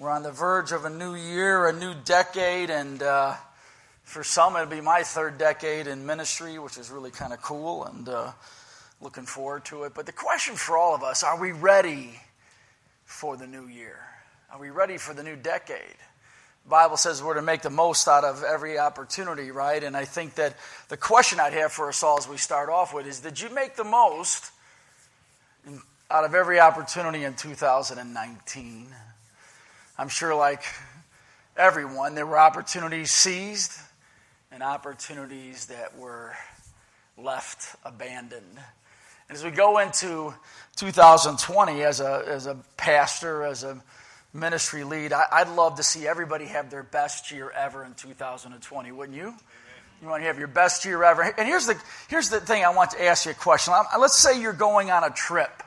We're on the verge of a new year, a new decade, and uh, for some, it'll be my third decade in ministry, which is really kind of cool and uh, looking forward to it. But the question for all of us are we ready for the new year? Are we ready for the new decade? The Bible says we're to make the most out of every opportunity, right? And I think that the question I'd have for us all as we start off with is Did you make the most out of every opportunity in 2019? I'm sure, like everyone, there were opportunities seized and opportunities that were left abandoned. And as we go into 2020 as a, as a pastor, as a ministry lead, I, would love to see everybody have their best year ever in 2020, wouldn't you? You want to have your best year ever. And here's the, here's the thing I want to ask you a question. Let's say you're going on a trip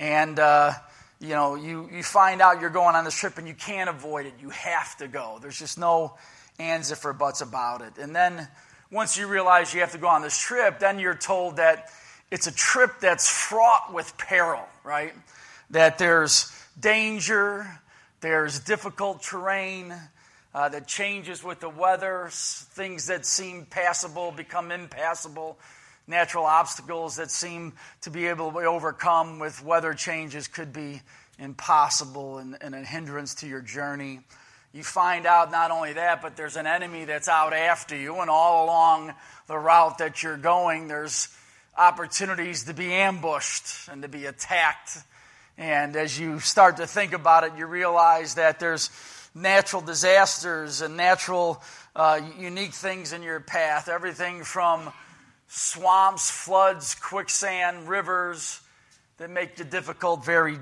and uh, you know, you, you find out you're going on this trip and you can't avoid it. You have to go. There's just no ands if or buts about it. And then once you realize you have to go on this trip, then you're told that it's a trip that's fraught with peril, right? That there's danger, there's difficult terrain uh, that changes with the weather, things that seem passable become impassable natural obstacles that seem to be able to be overcome with weather changes could be impossible and, and, a hindrance to your journey. You find out not only that, but there's an enemy that's out after you, and all along the route that you're going, there's opportunities to be ambushed and to be attacked. And as you start to think about it, you realize that there's natural disasters and natural uh, unique things in your path. Everything from swamps, floods, quicksand, rivers that make the difficult very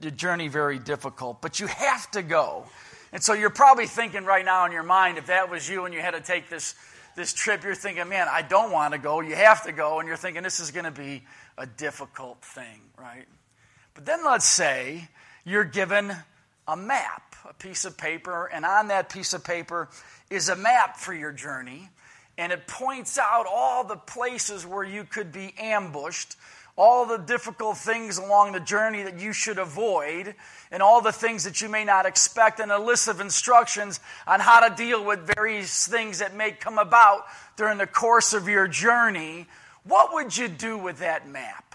the journey very difficult. But you have to go. And so you're probably thinking right now in your mind, if that was you and you had to take this this trip, you're thinking, man, I don't want to go. You have to go, and you're thinking this is going to be a difficult thing, right? But then let's say you're given a map, a piece of paper, and on that piece of paper is a map for your journey and it points out all the places where you could be ambushed, all the difficult things along the journey that you should avoid, and all the things that you may not expect, and a list of instructions on how to deal with various things that may come about during the course of your journey. What would you do with that map?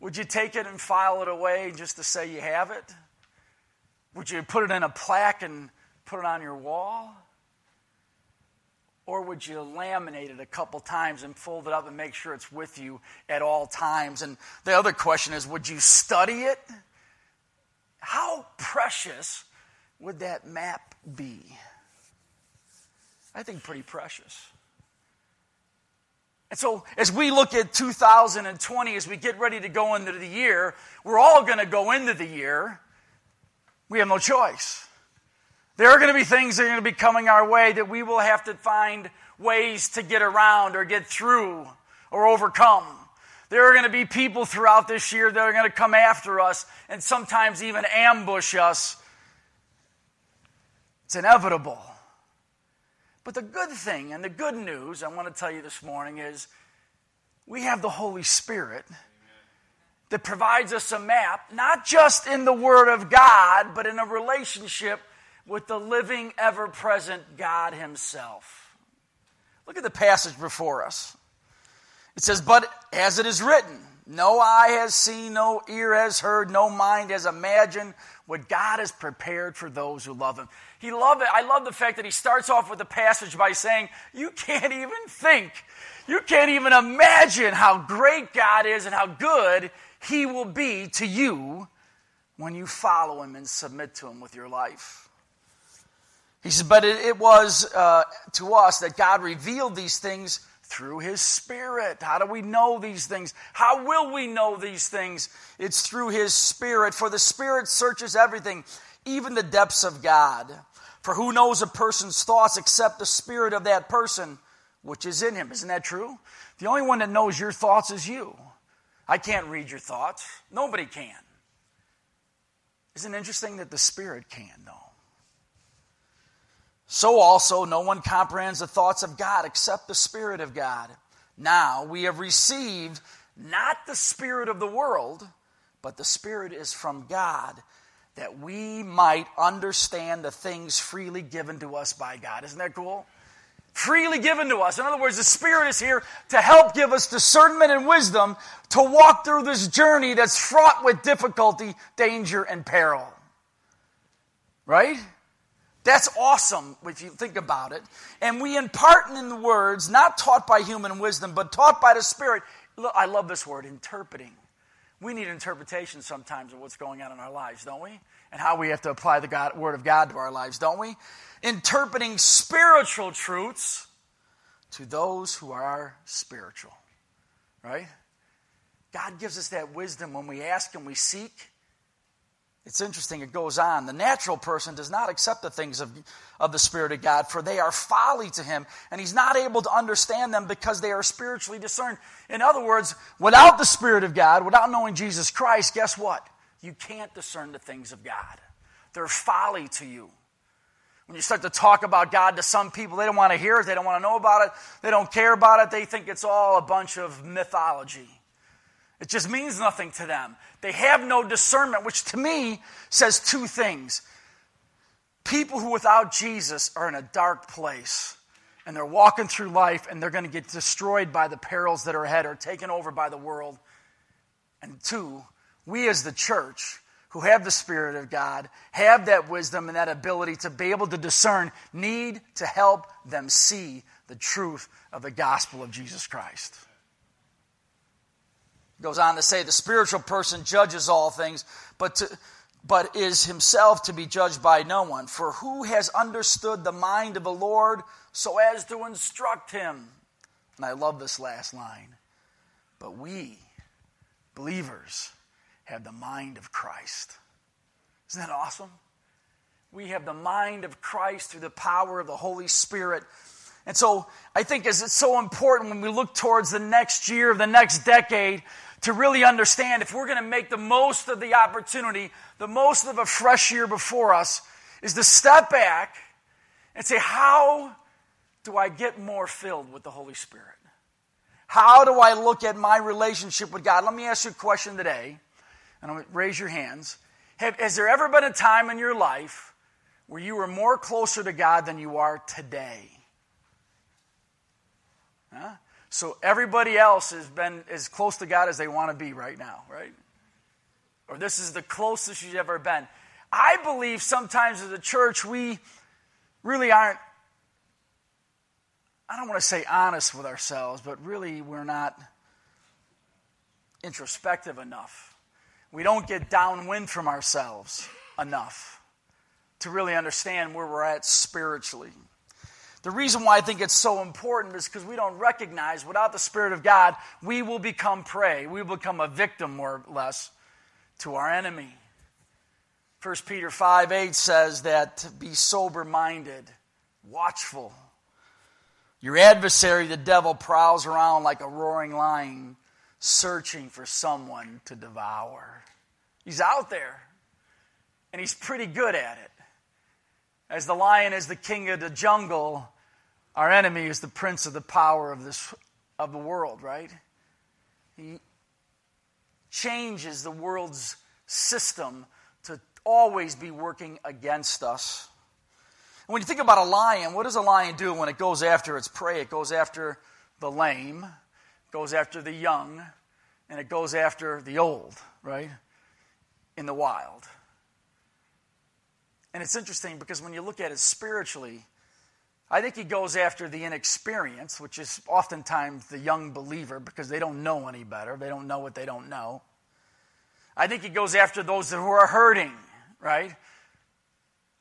Would you take it and file it away just to say you have it? Would you put it in a plaque and put it on your wall? Or would you laminate it a couple times and fold it up and make sure it's with you at all times? And the other question is would you study it? How precious would that map be? I think pretty precious. And so, as we look at 2020, as we get ready to go into the year, we're all going to go into the year. We have no choice. There are going to be things that are going to be coming our way that we will have to find ways to get around or get through or overcome. There are going to be people throughout this year that are going to come after us and sometimes even ambush us. It's inevitable. But the good thing and the good news I want to tell you this morning is we have the Holy Spirit that provides us a map, not just in the Word of God, but in a relationship with the living, ever present God Himself. Look at the passage before us. It says, But as it is written, no eye has seen, no ear has heard, no mind has imagined what God has prepared for those who love Him. He love it. I love the fact that he starts off with the passage by saying, You can't even think, you can't even imagine how great God is and how good He will be to you when you follow Him and submit to Him with your life. He says, but it, it was uh, to us that God revealed these things through His Spirit. How do we know these things? How will we know these things? It's through His Spirit. For the Spirit searches everything, even the depths of God. For who knows a person's thoughts except the Spirit of that person which is in him? Isn't that true? The only one that knows your thoughts is you. I can't read your thoughts. Nobody can. Isn't it interesting that the Spirit can, though? So also, no one comprehends the thoughts of God except the Spirit of God. Now we have received not the Spirit of the world, but the Spirit is from God, that we might understand the things freely given to us by God. Isn't that cool? Freely given to us. In other words, the Spirit is here to help give us discernment and wisdom to walk through this journey that's fraught with difficulty, danger, and peril. Right? That's awesome if you think about it. And we impart in the words, not taught by human wisdom, but taught by the Spirit. Look, I love this word, interpreting. We need interpretation sometimes of what's going on in our lives, don't we? And how we have to apply the God, Word of God to our lives, don't we? Interpreting spiritual truths to those who are spiritual, right? God gives us that wisdom when we ask and we seek. It's interesting, it goes on. The natural person does not accept the things of, of the Spirit of God, for they are folly to him, and he's not able to understand them because they are spiritually discerned. In other words, without the Spirit of God, without knowing Jesus Christ, guess what? You can't discern the things of God. They're folly to you. When you start to talk about God to some people, they don't want to hear it, they don't want to know about it, they don't care about it, they think it's all a bunch of mythology. It just means nothing to them. They have no discernment, which to me says two things. People who without Jesus are in a dark place and they're walking through life and they're going to get destroyed by the perils that are ahead or taken over by the world. And two, we as the church who have the Spirit of God, have that wisdom and that ability to be able to discern, need to help them see the truth of the gospel of Jesus Christ goes on to say the spiritual person judges all things, but, to, but is himself to be judged by no one. For who has understood the mind of the Lord so as to instruct him? And I love this last line. But we, believers, have the mind of Christ. Isn't that awesome? We have the mind of Christ through the power of the Holy Spirit. And so I think as it's so important when we look towards the next year, of the next decade, to really understand if we're going to make the most of the opportunity, the most of a fresh year before us, is to step back and say, How do I get more filled with the Holy Spirit? How do I look at my relationship with God? Let me ask you a question today, and I'm going to raise your hands. Have, has there ever been a time in your life where you were more closer to God than you are today? Huh? So everybody else has been as close to God as they want to be right now, right? Or this is the closest you've ever been. I believe sometimes as a church we really aren't, I don't want to say honest with ourselves, but really we're not introspective enough. We don't get downwind from ourselves enough to really understand where we're at spiritually. The reason why I think it's so important is because we don't recognize without the Spirit of God, we will become prey. We will become a victim, more or less, to our enemy. 1 Peter 5 8 says that be sober minded, watchful. Your adversary, the devil, prowls around like a roaring lion, searching for someone to devour. He's out there, and he's pretty good at it. As the lion is the king of the jungle, our enemy is the prince of the power of this of the world, right? He changes the world's system to always be working against us. And when you think about a lion, what does a lion do when it goes after its prey? It goes after the lame, goes after the young, and it goes after the old, right? In the wild. And it's interesting because when you look at it spiritually, I think he goes after the inexperienced, which is oftentimes the young believer because they don't know any better. They don't know what they don't know. I think he goes after those who are hurting, right?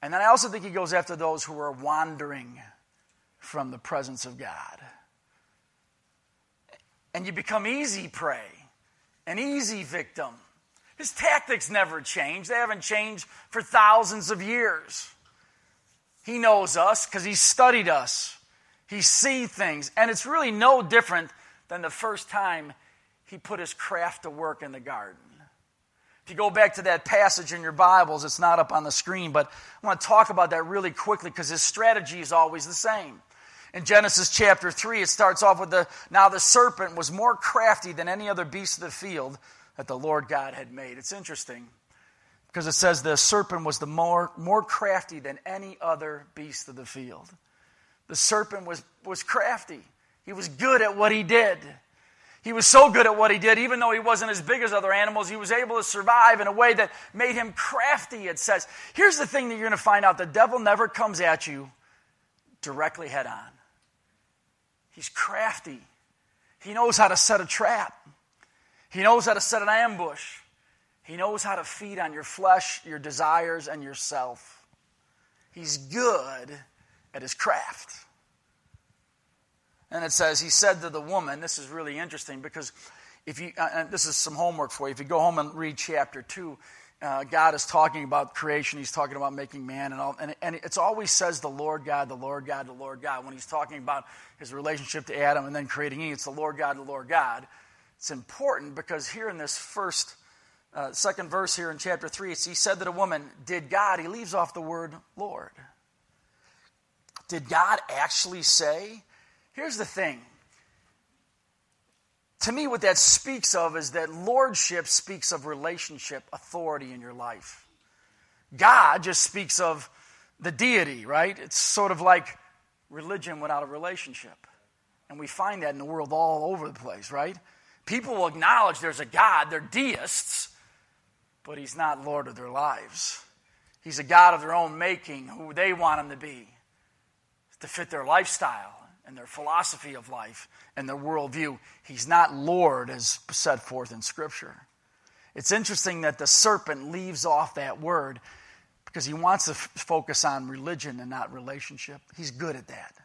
And then I also think he goes after those who are wandering from the presence of God. And you become easy prey, an easy victim. His tactics never change. They haven't changed for thousands of years. He knows us because He studied us. He sees things. And it's really no different than the first time He put His craft to work in the garden. If you go back to that passage in your Bibles, it's not up on the screen, but I want to talk about that really quickly because His strategy is always the same. In Genesis chapter 3, it starts off with the now the serpent was more crafty than any other beast of the field that the Lord God had made. It's interesting. Because it says the serpent was the more, more crafty than any other beast of the field. The serpent was, was crafty. He was good at what he did. He was so good at what he did, even though he wasn't as big as other animals, he was able to survive in a way that made him crafty, it says. Here's the thing that you're going to find out the devil never comes at you directly head on. He's crafty. He knows how to set a trap, he knows how to set an ambush, he knows how to feed on your flesh, your desires, and yourself. He's good at his craft. And it says, He said to the woman, this is really interesting because if you, uh, this is some homework for you. If you go home and read chapter 2, uh, God is talking about creation. He's talking about making man, and, all, and, and it's always says the Lord God, the Lord God, the Lord God. When he's talking about his relationship to Adam and then creating Eve, it's the Lord God, the Lord God. It's important because here in this first, uh, second verse here in chapter 3, he said that a woman, did God, he leaves off the word Lord. Did God actually say, Here's the thing. To me, what that speaks of is that lordship speaks of relationship, authority in your life. God just speaks of the deity, right? It's sort of like religion without a relationship. And we find that in the world all over the place, right? People will acknowledge there's a God, they're deists, but He's not Lord of their lives. He's a God of their own making, who they want Him to be, to fit their lifestyle and their philosophy of life and their worldview. He's not Lord as set forth in Scripture. It's interesting that the serpent leaves off that word because he wants to f- focus on religion and not relationship. He's good at that.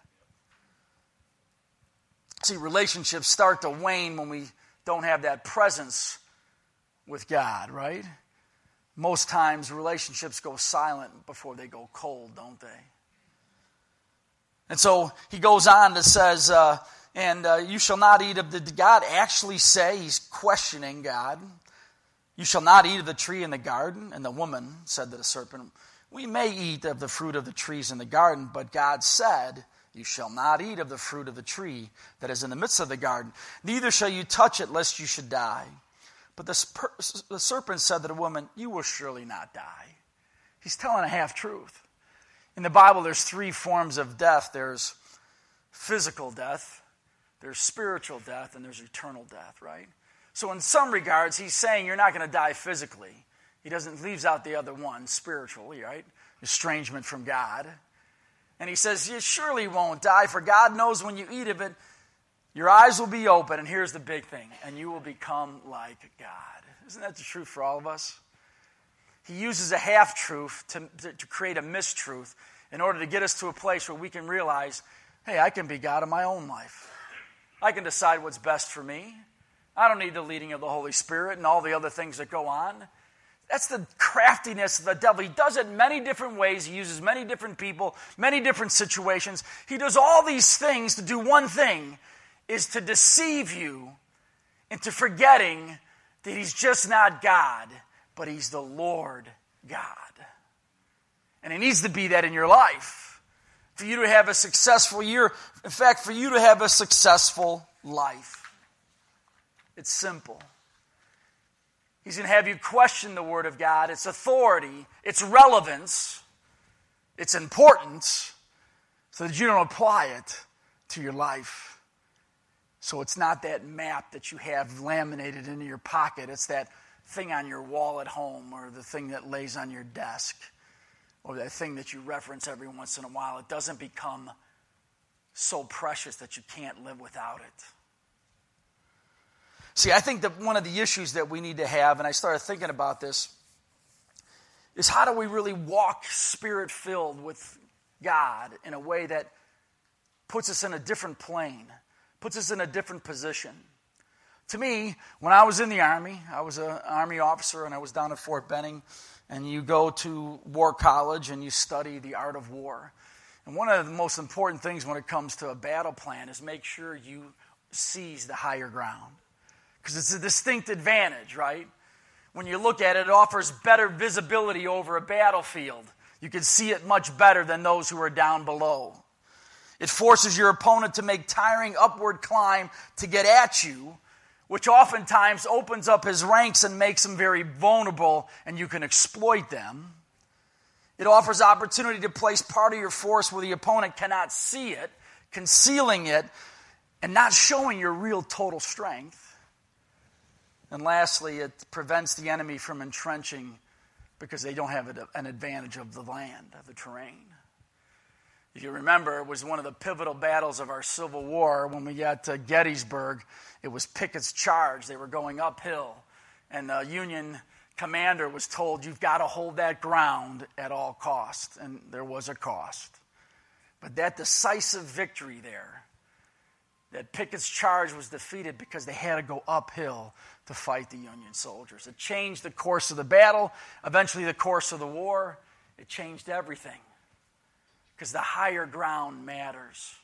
See, relationships start to wane when we don't have that presence with God, right? Most times relationships go silent before they go cold, don't they? And so he goes on to says, uh, and uh, you shall not eat of the. Did God actually say he's questioning God? You shall not eat of the tree in the garden. And the woman said to the serpent, We may eat of the fruit of the trees in the garden, but God said, You shall not eat of the fruit of the tree that is in the midst of the garden, neither shall you touch it, lest you should die. But the, the serpent said to the woman, You will surely not die. He's telling a half truth. In the Bible, there's three forms of death there's physical death, there's spiritual death, and there's eternal death, right? So, in some regards, he's saying you're not going to die physically. He doesn't leaves out the other one spiritually, right? Estrangement from God. And he says, You surely won't die, for God knows when you eat of it, your eyes will be open, and here's the big thing, and you will become like God. Isn't that the truth for all of us? He uses a half truth to, to, to, create a mistruth in order to get us to a place where we can realize hey, I can be God in my own life. I can decide what's best for me. I don't need the leading of the Holy Spirit and all the other things that go on. That's the craftiness of the devil. He does it many different ways. He uses many different people, many different situations. He does all these things to do one thing is to deceive you into forgetting that he's just not God but He's the Lord God. And it needs to be that in your life for you to have a successful year. In fact, for you to have a successful life. It's simple. He's going to have you question the Word of God, its authority, its relevance, its importance, so that you don't apply it to your life. So it's not that map that you have laminated into your pocket, it's that thing on your wall at home or the thing that lays on your desk or that thing that you reference every once in a while, it doesn't become so precious that you can't live without it. See, I think that one of the issues that we need to have, and I started thinking about this, is how do we really walk spirit filled with God in a way that puts us in a different plane, puts us in a different position? To me, when I was in the Army, I was an Army officer and I was down at Fort Benning, and you go to war college and you study the art of war. And one of the most important things when it comes to a battle plan is make sure you seize the higher ground. Because it's a distinct advantage, right? When you look at it, it offers better visibility over a battlefield. You can see it much better than those who are down below. It forces your opponent to make tiring upward climb to get at you which oftentimes opens up his ranks and makes him very vulnerable, and you can exploit them. It offers opportunity to place part of your force where the opponent cannot see it, concealing it, and not showing your real total strength. And lastly, it prevents the enemy from entrenching because they don't have an advantage of the land, of the terrain. If you remember, it was one of the pivotal battles of our Civil War when we got to Gettysburg. It was Pickett's charge. They were going uphill, and the Union commander was told, You've got to hold that ground at all cost. And there was a cost. But that decisive victory there, that Pickett's charge was defeated because they had to go uphill to fight the Union soldiers. It changed the course of the battle, eventually, the course of the war. It changed everything because the higher ground matters.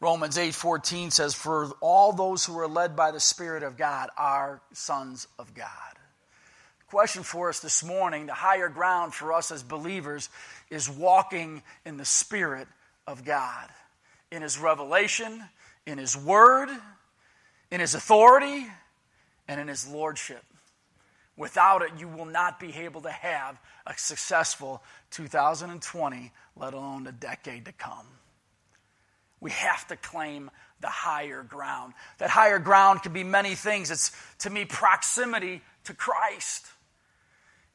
Romans 8:14 says for all those who are led by the spirit of God are sons of God. Question for us this morning, the higher ground for us as believers is walking in the spirit of God, in his revelation, in his word, in his authority, and in his lordship. Without it, you will not be able to have a successful 2020, let alone a decade to come. We have to claim the higher ground. That higher ground can be many things. It's, to me, proximity to Christ.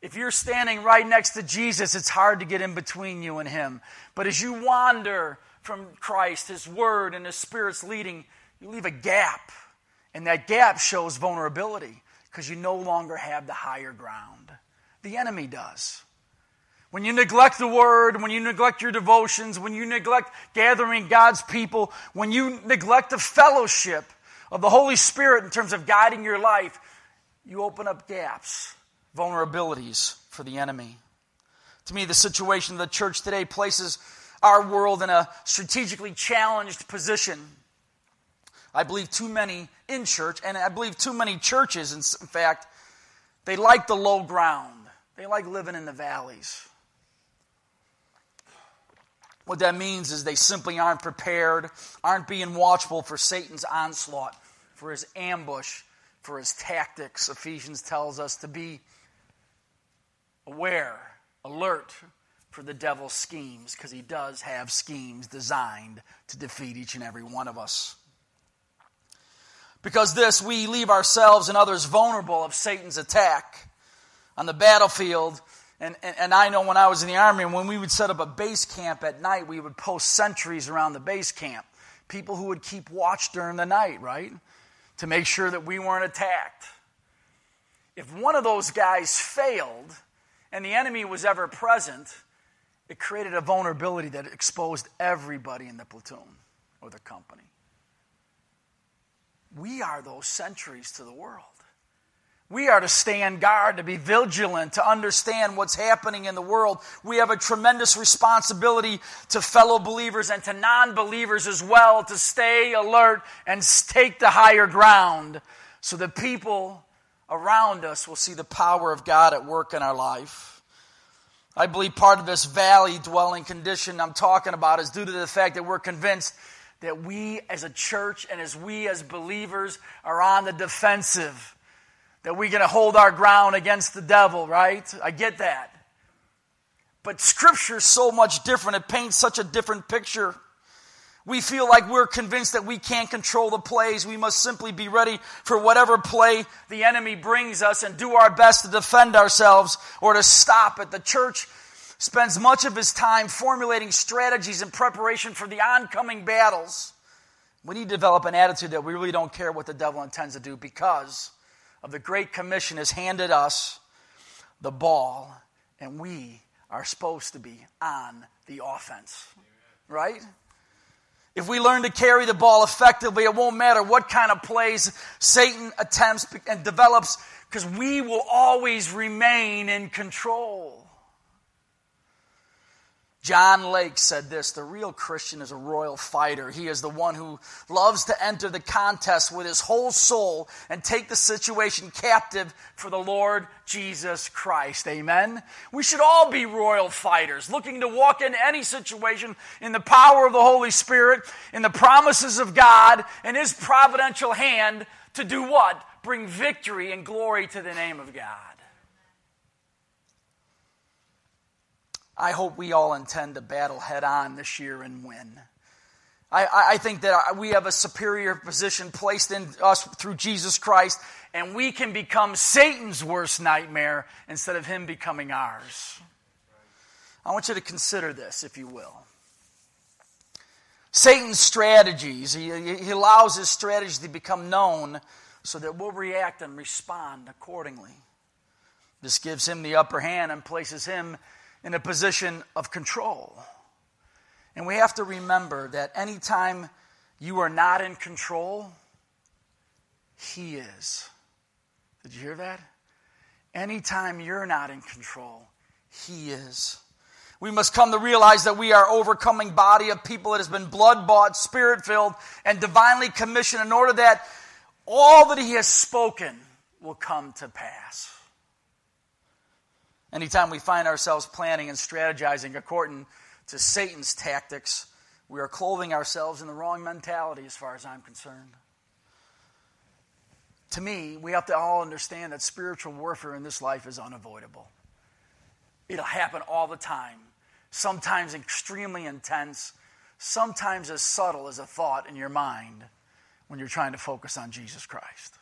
If you're standing right next to Jesus, it's hard to get in between you and Him. But as you wander from Christ, His Word, and His Spirit's leading, you leave a gap. And that gap shows vulnerability because you no longer have the higher ground. The enemy does. When you neglect the word, when you neglect your devotions, when you neglect gathering God's people, when you neglect the fellowship of the Holy Spirit in terms of guiding your life, you open up gaps, vulnerabilities for the enemy. To me, the situation of the church today places our world in a strategically challenged position. I believe too many in church, and I believe too many churches, in fact, they like the low ground. They like living in the valleys. What that means is they simply aren't prepared, aren't being watchful for Satan's onslaught, for his ambush, for his tactics. Ephesians tells us to be aware, alert for the devil's schemes, because he does have schemes designed to defeat each and every one of us. Because this, we leave ourselves and others vulnerable of Satan's attack. On the battlefield, and, and, and, I know when I was in the Army, and when we would set up a base camp at night, we would post sentries around the base camp. People who would keep watch during the night, right? To make sure that we weren't attacked. If one of those guys failed and the enemy was ever present, it created a vulnerability that exposed everybody in the platoon or the company. We are those sentries to the world. We are to stand guard, to be vigilant, to understand what's happening in the world. We have a tremendous responsibility to fellow believers and to non believers as well to stay alert and take the higher ground so that people around us will see the power of God at work in our life. I believe part of this valley dwelling condition I'm talking about is due to the fact that we're convinced that we as a church and as we as believers are on the defensive that we're going to hold our ground against the devil, right? I get that. But Scripture is so much different. It paints such a different picture. We feel like we're convinced that we can't control the plays. We must simply be ready for whatever play the enemy brings us and do our best to defend ourselves or to stop it. The church spends much of his time formulating strategies in preparation for the oncoming battles. We need to develop an attitude that we really don't care what the devil intends to do because of the Great Commission has handed us the ball, and we are supposed to be on the offense. Right? If we learn to carry the ball effectively, it won't matter what kind of plays Satan attempts and develops, because we will always remain in control. John Lake said this the real Christian is a royal fighter. He is the one who loves to enter the contest with his whole soul and take the situation captive for the Lord Jesus Christ. Amen. We should all be royal fighters, looking to walk into any situation in the power of the Holy Spirit, in the promises of God, and his providential hand to do what? Bring victory and glory to the name of God. I hope we all intend to battle head on this year and win. I, I, think that we have a superior position placed in us through Jesus Christ, and we can become Satan's worst nightmare instead of him becoming ours. I want you to consider this, if you will. Satan's strategies, he, he allows his strategies to become known so that we'll react and respond accordingly. This gives him the upper hand and places him in a position of control. And we have to remember that anytime you are not in control, He is. Did you hear that? Anytime you're not in control, He is. We must come to realize that we are overcoming body of people that has been blood bought, spirit filled, and divinely commissioned in order that all that He has spoken will come to pass. Anytime we find ourselves planning and strategizing according to Satan's tactics, we are clothing ourselves in the wrong mentality as far as I'm concerned. To me, we have to all understand that spiritual warfare in this life is unavoidable. It'll happen all the time, sometimes extremely intense, sometimes as subtle as a thought in your mind when you're trying to focus on Jesus Christ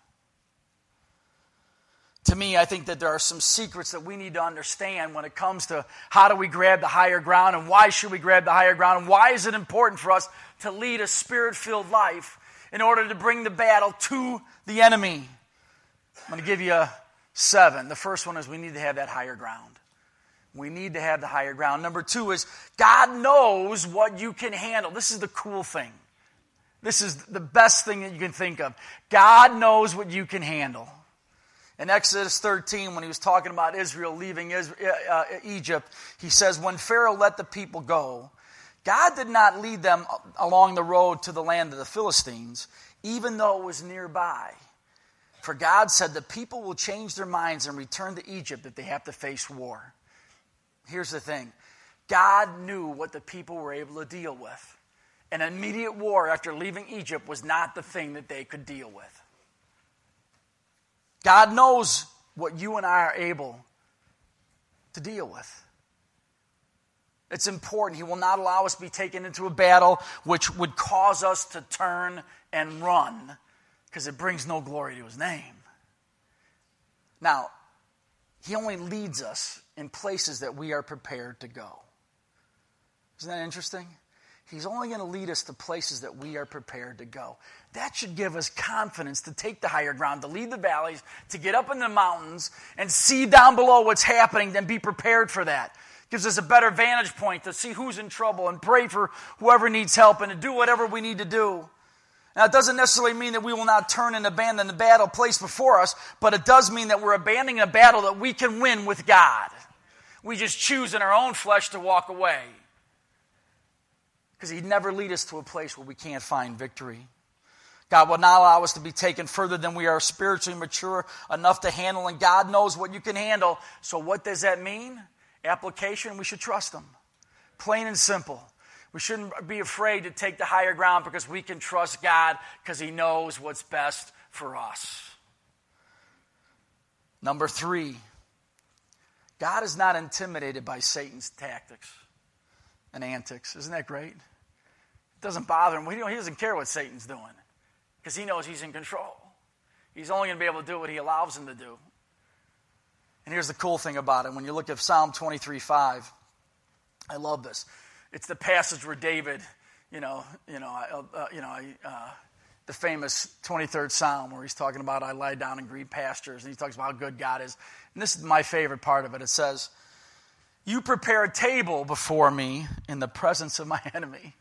to me, I think that there are some secrets that we need to understand when it comes to how do we grab the higher ground and why should we grab the higher ground and why is it important for us to lead a spirit filled life in order to bring the battle to the enemy. I'm going to give you seven. The first one is we need to have that higher ground. We need to have the higher ground. Number two is God knows what you can handle. This is the cool thing. This is the best thing that you can think of. God knows what you can handle. In Exodus 13, when he was talking about Israel leaving uh, uh, Egypt, he says, When Pharaoh let the people go, God did not lead them along the road to the land of the Philistines, even though it was nearby. For God said, The people will change their minds and return to Egypt if they have to face war. Here's the thing God knew what the people were able to deal with. An immediate war after leaving Egypt was not the thing that they could deal with. God knows what you and I are able to deal with. It's important. He will not allow us to be taken into a battle which would cause us to turn and run because it brings no glory to his name. Now, he only leads us in places that we are prepared to go. Isn't that interesting? He's only going to lead us to places that we are prepared to go. That should give us confidence to take the higher ground, to lead the valleys, to get up in the mountains and see down below what's happening and be prepared for that. Gives us a better vantage point to see who's in trouble and pray for whoever needs help and to do whatever we need to do. Now, it doesn't necessarily mean that we will not turn and abandon the battle placed before us, but it does mean that we're abandoning a battle that we can win with God. We just choose in our own flesh to walk away because He'd never lead us to a place where we can't find victory. God will not allow us to be taken further than we are spiritually mature enough to handle, and God knows what you can handle. So, what does that mean? Application, we should trust Him. Plain and simple. We shouldn't be afraid to take the higher ground because we can trust God because He knows what's best for us. Number three, God is not intimidated by Satan's tactics and antics. Isn't that great? It doesn't bother him. He doesn't care what Satan's doing because he knows he's in control. He's only going to be able to do what he allows him to do. And here's the cool thing about it. When you look at Psalm 23 5, I love this. It's the passage where David, you know, you know, uh, you know, uh, the famous 23rd Psalm where he's talking about, I lie down in green pastures, and he talks about how good God is. And this is my favorite part of it. It says, You prepare a table before me in the presence of my enemy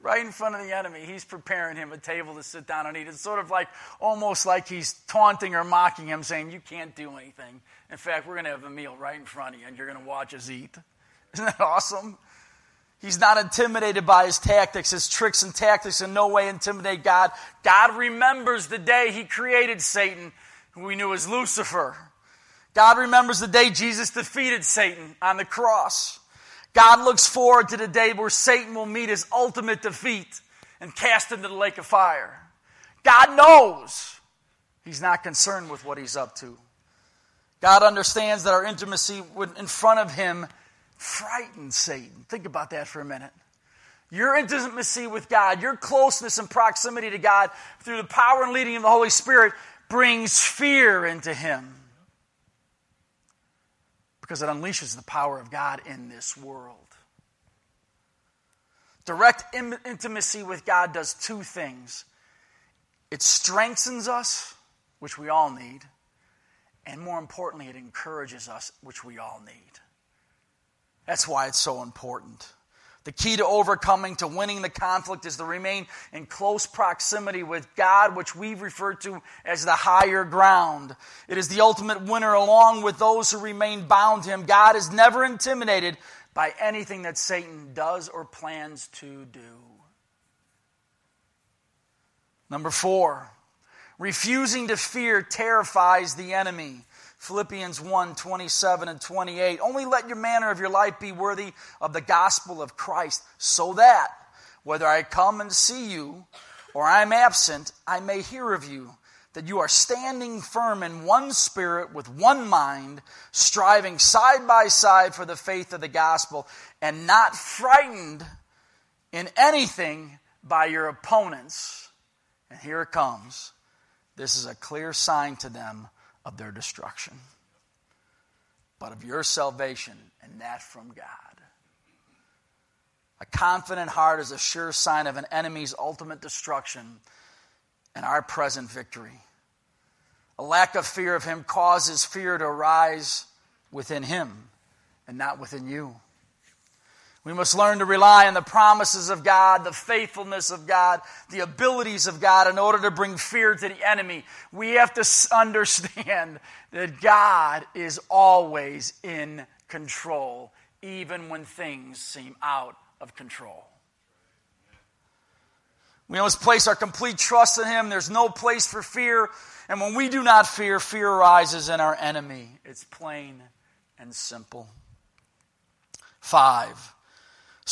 right in front of the enemy. He's preparing him a table to sit down and eat. It's sort of like almost like he's taunting or mocking him, saying, You can't do anything. In fact, we're going to have a meal right in front of you, and you're going to watch us eat. Isn't that awesome? He's not intimidated by his tactics. His tricks and tactics in no way intimidate God. God remembers the day he created Satan, who we knew as Lucifer. God remembers the day Jesus defeated Satan on the cross. God looks forward to the day where Satan will meet his ultimate defeat and cast into the lake of fire. God knows he's not concerned with what he's up to. God understands that our intimacy in front of him frightens Satan. Think about that for a minute. Your intimacy with God, your closeness and proximity to God through the power and leading of the Holy Spirit brings fear into him because it unleashes the power of God in this world. Direct intimacy with God does two things it strengthens us, which we all need, and more importantly, it encourages us, which we all need. That's why it's so important. The key to overcoming, to winning the conflict, is to remain in close proximity with God, which we refer to as the higher ground. It is the ultimate winner, along with those who remain bound to Him. God is never intimidated by anything that Satan does or plans to do. Number four, refusing to fear terrifies the enemy. Philippians 1 27 and 28. Only let your manner of your life be worthy of the gospel of Christ, so that, whether I come and see you or I am absent, I may hear of you, that you are standing firm in one spirit with one mind, striving side by side for the faith of the gospel, and not frightened in anything by your opponents. And here it comes. This is a clear sign to them of their destruction, but of your salvation, and that from God. A confident heart is a sure sign of an enemy's ultimate destruction and our present victory. A lack of fear of him causes fear to arise within him and not within you. We must learn to rely on the promises of God, the faithfulness of God, the abilities of God in order to bring fear to the enemy. We have to understand that God is always in control, even when things seem out of control. We must place our complete trust in Him. There's no place for fear. And when we do not fear, fear arises in our enemy. It's plain and simple. Five.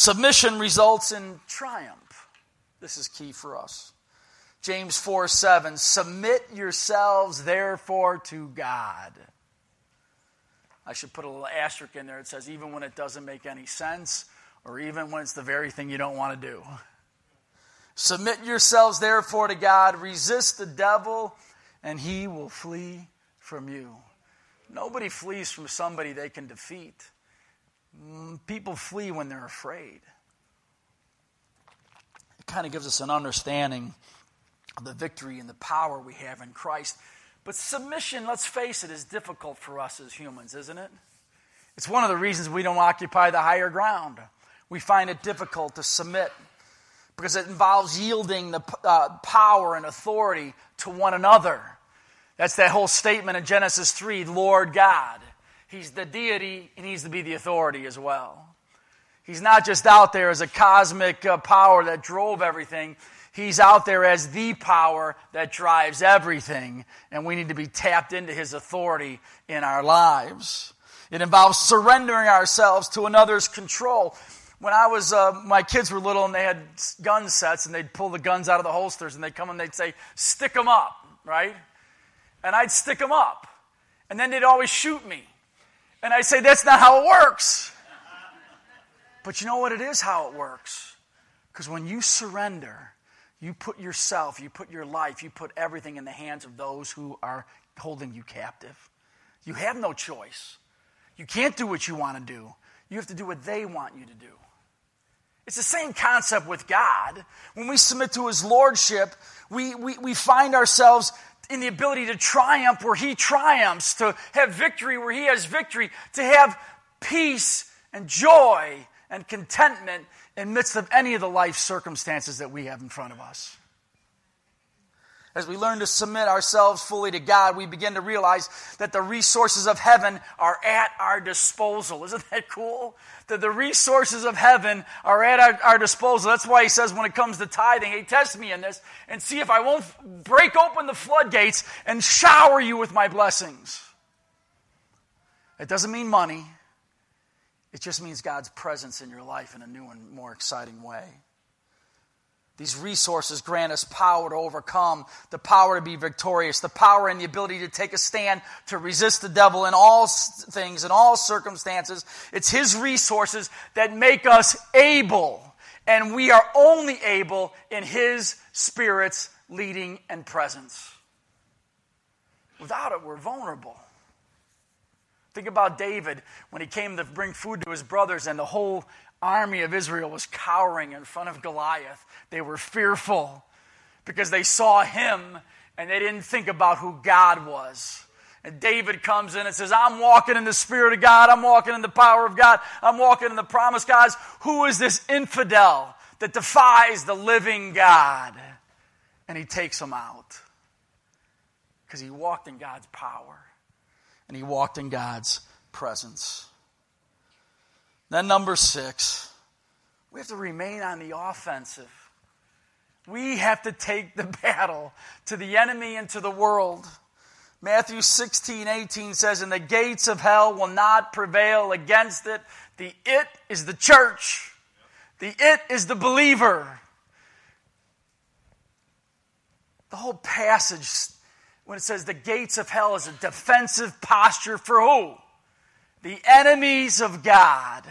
Submission results in triumph. This is key for us. James 4 7, submit yourselves therefore to God. I should put a little asterisk in there. It says, even when it doesn't make any sense, or even when it's the very thing you don't want to do. Submit yourselves therefore to God, resist the devil, and he will flee from you. Nobody flees from somebody they can defeat. Mm, people flee when they're afraid. It kind of gives us an understanding of the victory and the power we have in Christ. But submission, let's face it, is difficult for us as humans, isn't it? It's one of the reasons we don't occupy the higher ground. We find it difficult to submit because it involves yielding the uh, power and authority to one another. That's that whole statement in Genesis 3 Lord God. He's the deity, he needs to be the authority as well. He's not just out there as a cosmic uh, power that drove everything. He's out there as the power that drives everything, and we need to be tapped into his authority in our lives. It involves surrendering ourselves to another's control. When I was, uh, my kids were little and they had gun sets, and they'd pull the guns out of the holsters and they'd come and they'd say, Stick them up, right? And I'd stick them up. And then they'd always shoot me. And I say, that's not how it works. But you know what? It is how it works. Because when you surrender, you put yourself, you put your life, you put everything in the hands of those who are holding you captive. You have no choice. You can't do what you want to do. You have to do what they want you to do. It's the same concept with God. When we submit to His Lordship, we, we, we find ourselves in the ability to triumph where he triumphs, to have victory where he has victory, to have peace and joy and contentment in midst of any of the life circumstances that we have in front of us. As we learn to submit ourselves fully to God, we begin to realize that the resources of heaven are at our disposal. Isn't that cool? That the resources of heaven are at our, our, disposal. That's why he says when it comes to tithing, hey, test me in this and see if I won't break open the floodgates and shower you with my blessings. It doesn't mean money, it just means God's presence in your life in a new and more exciting way. These resources grant us power to overcome, the power to be victorious, the power and the ability to take a stand to resist the devil in all things, in all circumstances. It's His resources that make us able, and we are only able in His Spirit's leading and presence. Without it, we're vulnerable. Think about David when he came to bring food to his brothers, and the whole army of Israel was cowering in front of Goliath. They were fearful because they saw him and they didn't think about who God was. And David comes in and says, I'm walking in the Spirit of God. I'm walking in the power of God. I'm walking in the promise, guys. Who is this infidel that defies the living God? And he takes him out because he walked in God's power and he walked in God's presence. Then, number six, we have to remain on the offensive. We have to take the battle to the enemy and to the world. Matthew 16, 18 says, And the gates of hell will not prevail against it. The it is the church, the it is the believer. The whole passage, when it says the gates of hell, is a defensive posture for who? the enemies of God.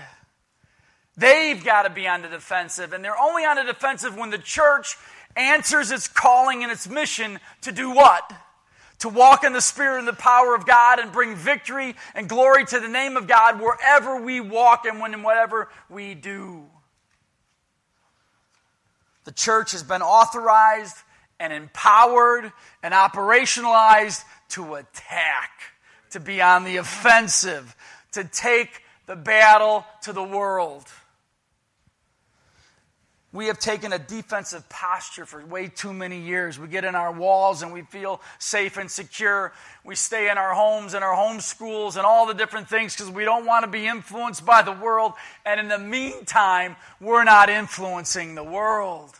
They've got to be on the defensive, and they're only on the defensive when the church answers its calling and its mission to do what? To walk in the Spirit and the power of God and bring victory and glory to the name of God wherever we walk and when and whatever we do. The church has been authorized and empowered and operationalized to attack, to be on the offensive, to take the battle to the world. We have taken a defensive posture for way too many years. We get in our walls and we feel safe and secure. We stay in our homes and our home schools and all the different things because we don't want to be influenced by the world. And in the meantime, we're not influencing the world.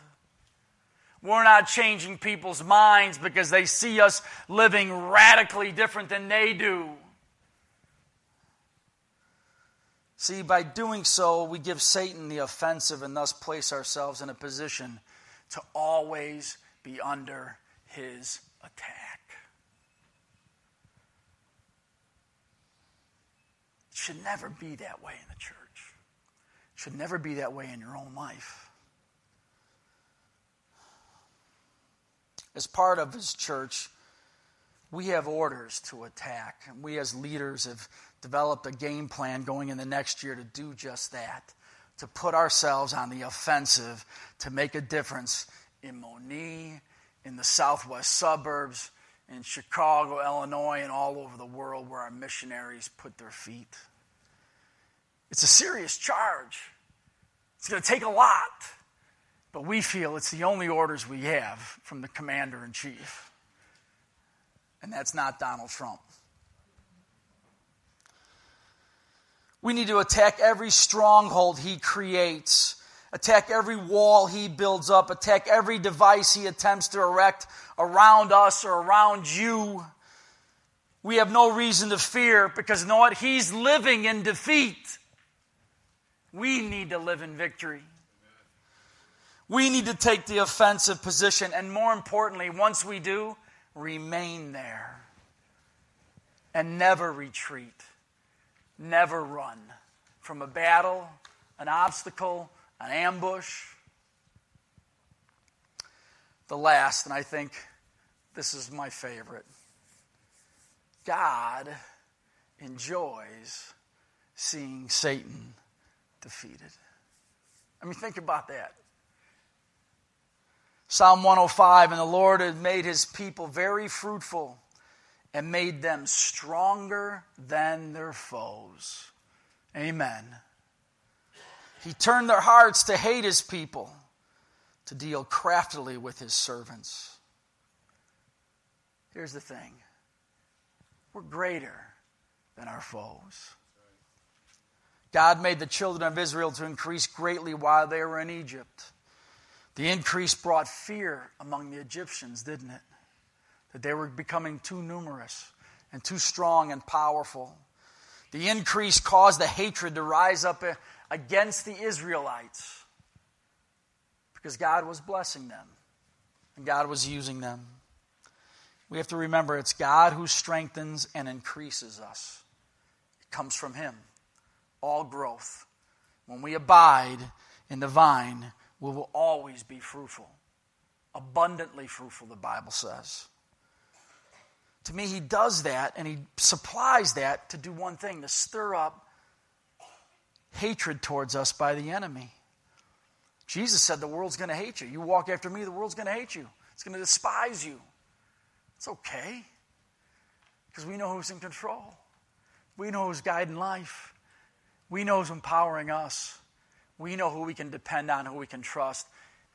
We're not changing people's minds because they see us living radically different than they do. See, by doing so, we give Satan the offensive and thus place ourselves in a position to always be under his attack. It should never be that way in the church. It should never be that way in your own life. As part of his church, we have orders to attack. And we as leaders have developed a game plan going in the next year to do just that, to put ourselves on the offensive, to make a difference in Monee, in the southwest suburbs, in Chicago, Illinois, and all over the world where our missionaries put their feet. It's a serious charge. It's going to take a lot, but we feel it's the only orders we have from the commander in chief. And that's not Donald Trump. We need to attack every stronghold he creates, attack every wall he builds up, attack every device he attempts to erect around us or around you. We have no reason to fear because you know what? He's living in defeat. We need to live in victory. We need to take the offensive position, and more importantly, once we do, remain there and never retreat never run from a battle, an obstacle, an ambush. The last, and I think this is my favorite God enjoys seeing Satan defeated. I mean, think about that. Psalm 105 And the Lord had made his people very fruitful and made them stronger than their foes. Amen. He turned their hearts to hate his people, to deal craftily with his servants. here's the thing we're greater than our foes. God made the children of Israel to increase greatly while they were in Egypt. The increase brought fear among the Egyptians, didn't it? That they were becoming too numerous and too strong and powerful. The increase caused the hatred to rise up against the Israelites because God was blessing them and God was using them. We have to remember it's God who strengthens and increases us, it comes from Him. All growth. When we abide in the vine, we will always be fruitful. Abundantly fruitful, the Bible says. To me, he does that and he supplies that to do one thing to stir up hatred towards us by the enemy. Jesus said, The world's going to hate you. You walk after me, the world's going to hate you, it's going to despise you. It's okay because we know who's in control, we know who's guiding life, we know who's empowering us, we know who we can depend on, who we can trust,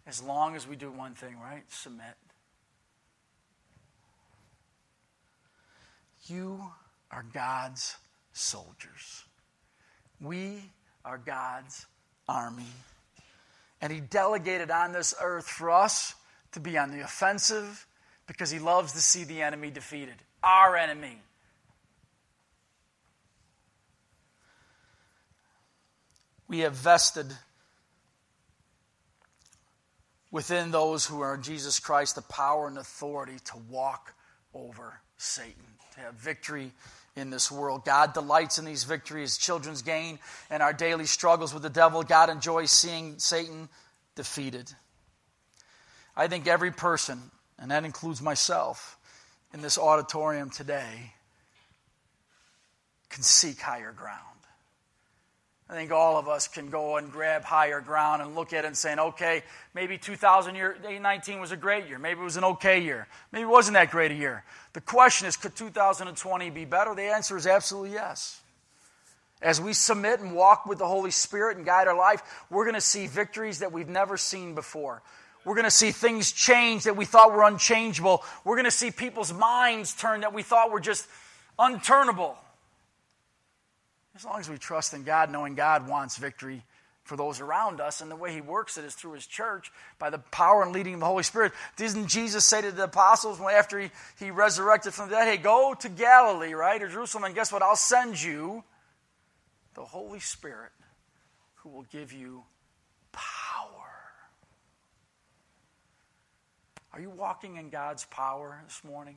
as long as we do one thing, right? Submit. You are God's soldiers. We are God's army. And He delegated on this earth for us to be on the offensive because He loves to see the enemy defeated. Our enemy. We have vested within those who are in Jesus Christ the power and authority to walk over Satan to have victory in this world. God delights in these victories, children's gain, and our daily struggles with the devil. God enjoys seeing Satan defeated. I think every person, and that includes myself, in this auditorium today can seek higher ground. I think all of us can go and grab higher ground and look at it and saying, okay, maybe 2019 was a great year. Maybe it was an okay year. Maybe it wasn't that great a year. The question is, could 2020 be better? The answer is absolutely yes. As we submit and walk with the Holy Spirit and guide our life, we're going to see victories that we've never seen before. We're going to see things change that we thought were unchangeable. We're going to see people's minds turn that we thought were just unturnable. As long as we trust in God, knowing God wants victory for those around us, and the way He works it is through His church by the power and leading of the Holy Spirit. Didn't Jesus say to the apostles after He, he resurrected from the dead, Hey, go to Galilee, right, or Jerusalem, and guess what? I'll send you the Holy Spirit who will give you power. Are you walking in God's power this morning?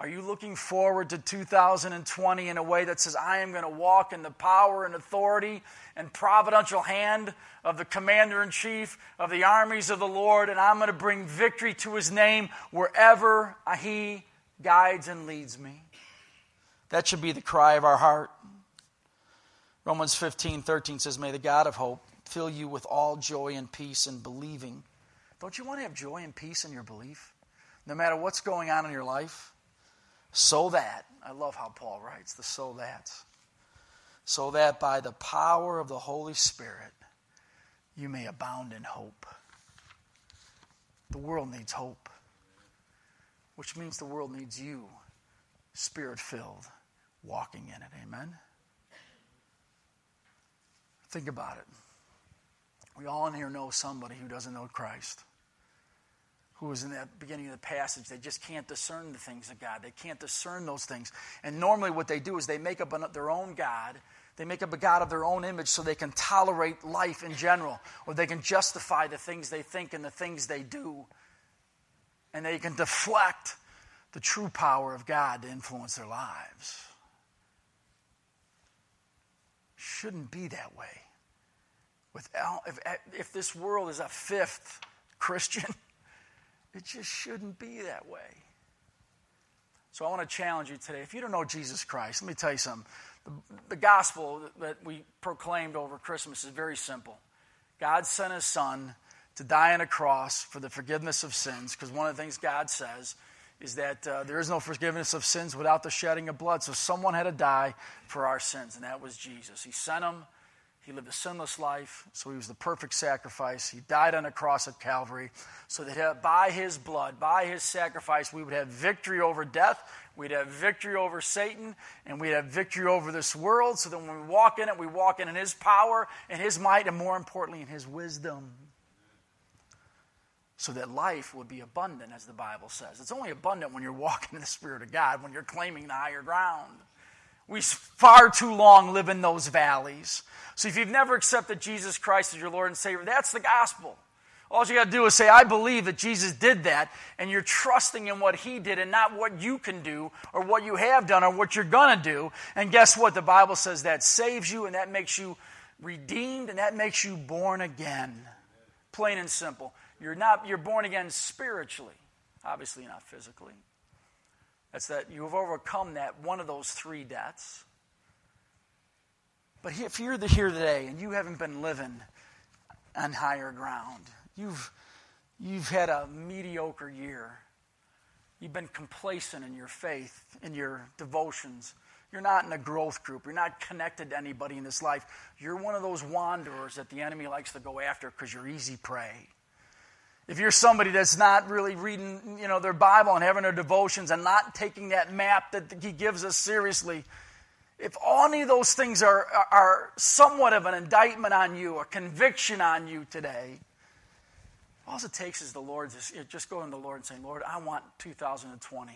Are you looking forward to 2020 in a way that says, I am going to walk in the power and authority and providential hand of the commander in chief of the armies of the Lord, and I'm going to bring victory to his name wherever he guides and leads me? That should be the cry of our heart. Romans 15 13 says, May the God of hope fill you with all joy and peace in believing. Don't you want to have joy and peace in your belief? No matter what's going on in your life? So that, I love how Paul writes, the so that. So that by the power of the Holy Spirit, you may abound in hope. The world needs hope, which means the world needs you, spirit filled, walking in it. Amen? Think about it. We all in here know somebody who doesn't know Christ who was in the beginning of the passage, they just can't discern the things of God. They can't discern those things. And normally, what they do is they make up their own God. They make up a God of their own image so they can tolerate life in general, or they can justify the things they think and the things they do. And they can deflect the true power of God to influence their lives. Shouldn't be that way. With, if, if this world is a fifth Christian, It just shouldn't be that way. So I want to challenge you today. If you don't know Jesus Christ, let me tell you something. The, the gospel that we proclaimed over Christmas is very simple. God sent his son to die on a cross for the forgiveness of sins, because one of the things God says is that uh, there is no forgiveness of sins without the shedding of blood. So someone had to die for our sins, and that was Jesus. He sent him He lived a sinless life, so he was the perfect sacrifice. He died on a cross at Calvary, so that uh, by his blood, by his sacrifice, we would have victory over death, we'd have victory over Satan, and we'd have victory over this world. So that when we walk in it, we walk in in his power and his might, and more importantly, in his wisdom. So that life would be abundant, as the Bible says. It's only abundant when you're walking in the Spirit of God, when you're claiming the higher ground. We far too long live in those valleys. So if you've never accepted Jesus Christ as your Lord and Savior, that's the gospel. All you got to do is say, I believe that Jesus did that, and you're trusting in what He did and not what you can do or what you have done or what you're going to do. And guess what? The Bible says that saves you and that makes you redeemed and that makes you born again. Plain and simple. You're, not, you're born again spiritually, obviously, not physically. That's that you have overcome that one of those three deaths. But if you're here today and you haven't been living on higher ground, you've, you've had a mediocre year, you've been complacent in your faith, in your devotions, you're not in a growth group, you're not connected to anybody in this life, you're one of those wanderers that the enemy likes to go after because you're easy prey. If you're somebody that's not really reading, you know, their Bible and having their devotions and not taking that map that he gives us seriously, if any of those things are, are somewhat of an indictment on you, a conviction on you today, all it takes is the Lord, just going to the Lord and saying, Lord, I want 2020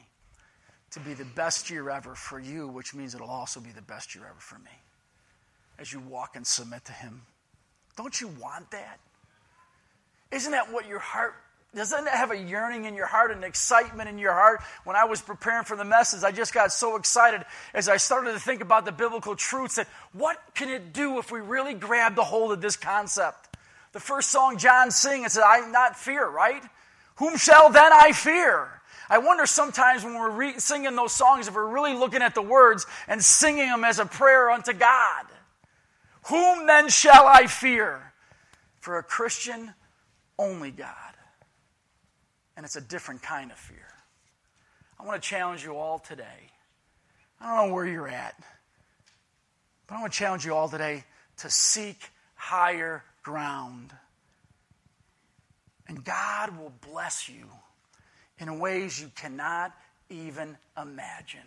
to be the best year ever for you, which means it'll also be the best year ever for me as you walk and submit to Him. Don't you want that? Isn't that what your heart doesn't that have a yearning in your heart, an excitement in your heart? When I was preparing for the message, I just got so excited as I started to think about the biblical truths that what can it do if we really grab the hold of this concept? The first song John sing, it said, I not fear, right? Whom shall then I fear? I wonder sometimes when we're re- singing those songs if we're really looking at the words and singing them as a prayer unto God. Whom then shall I fear? For a Christian, only God. And it's a different kind of fear. I want to challenge you all today. I don't know where you're at, but I want to challenge you all today to seek higher ground. And God will bless you in ways you cannot even imagine.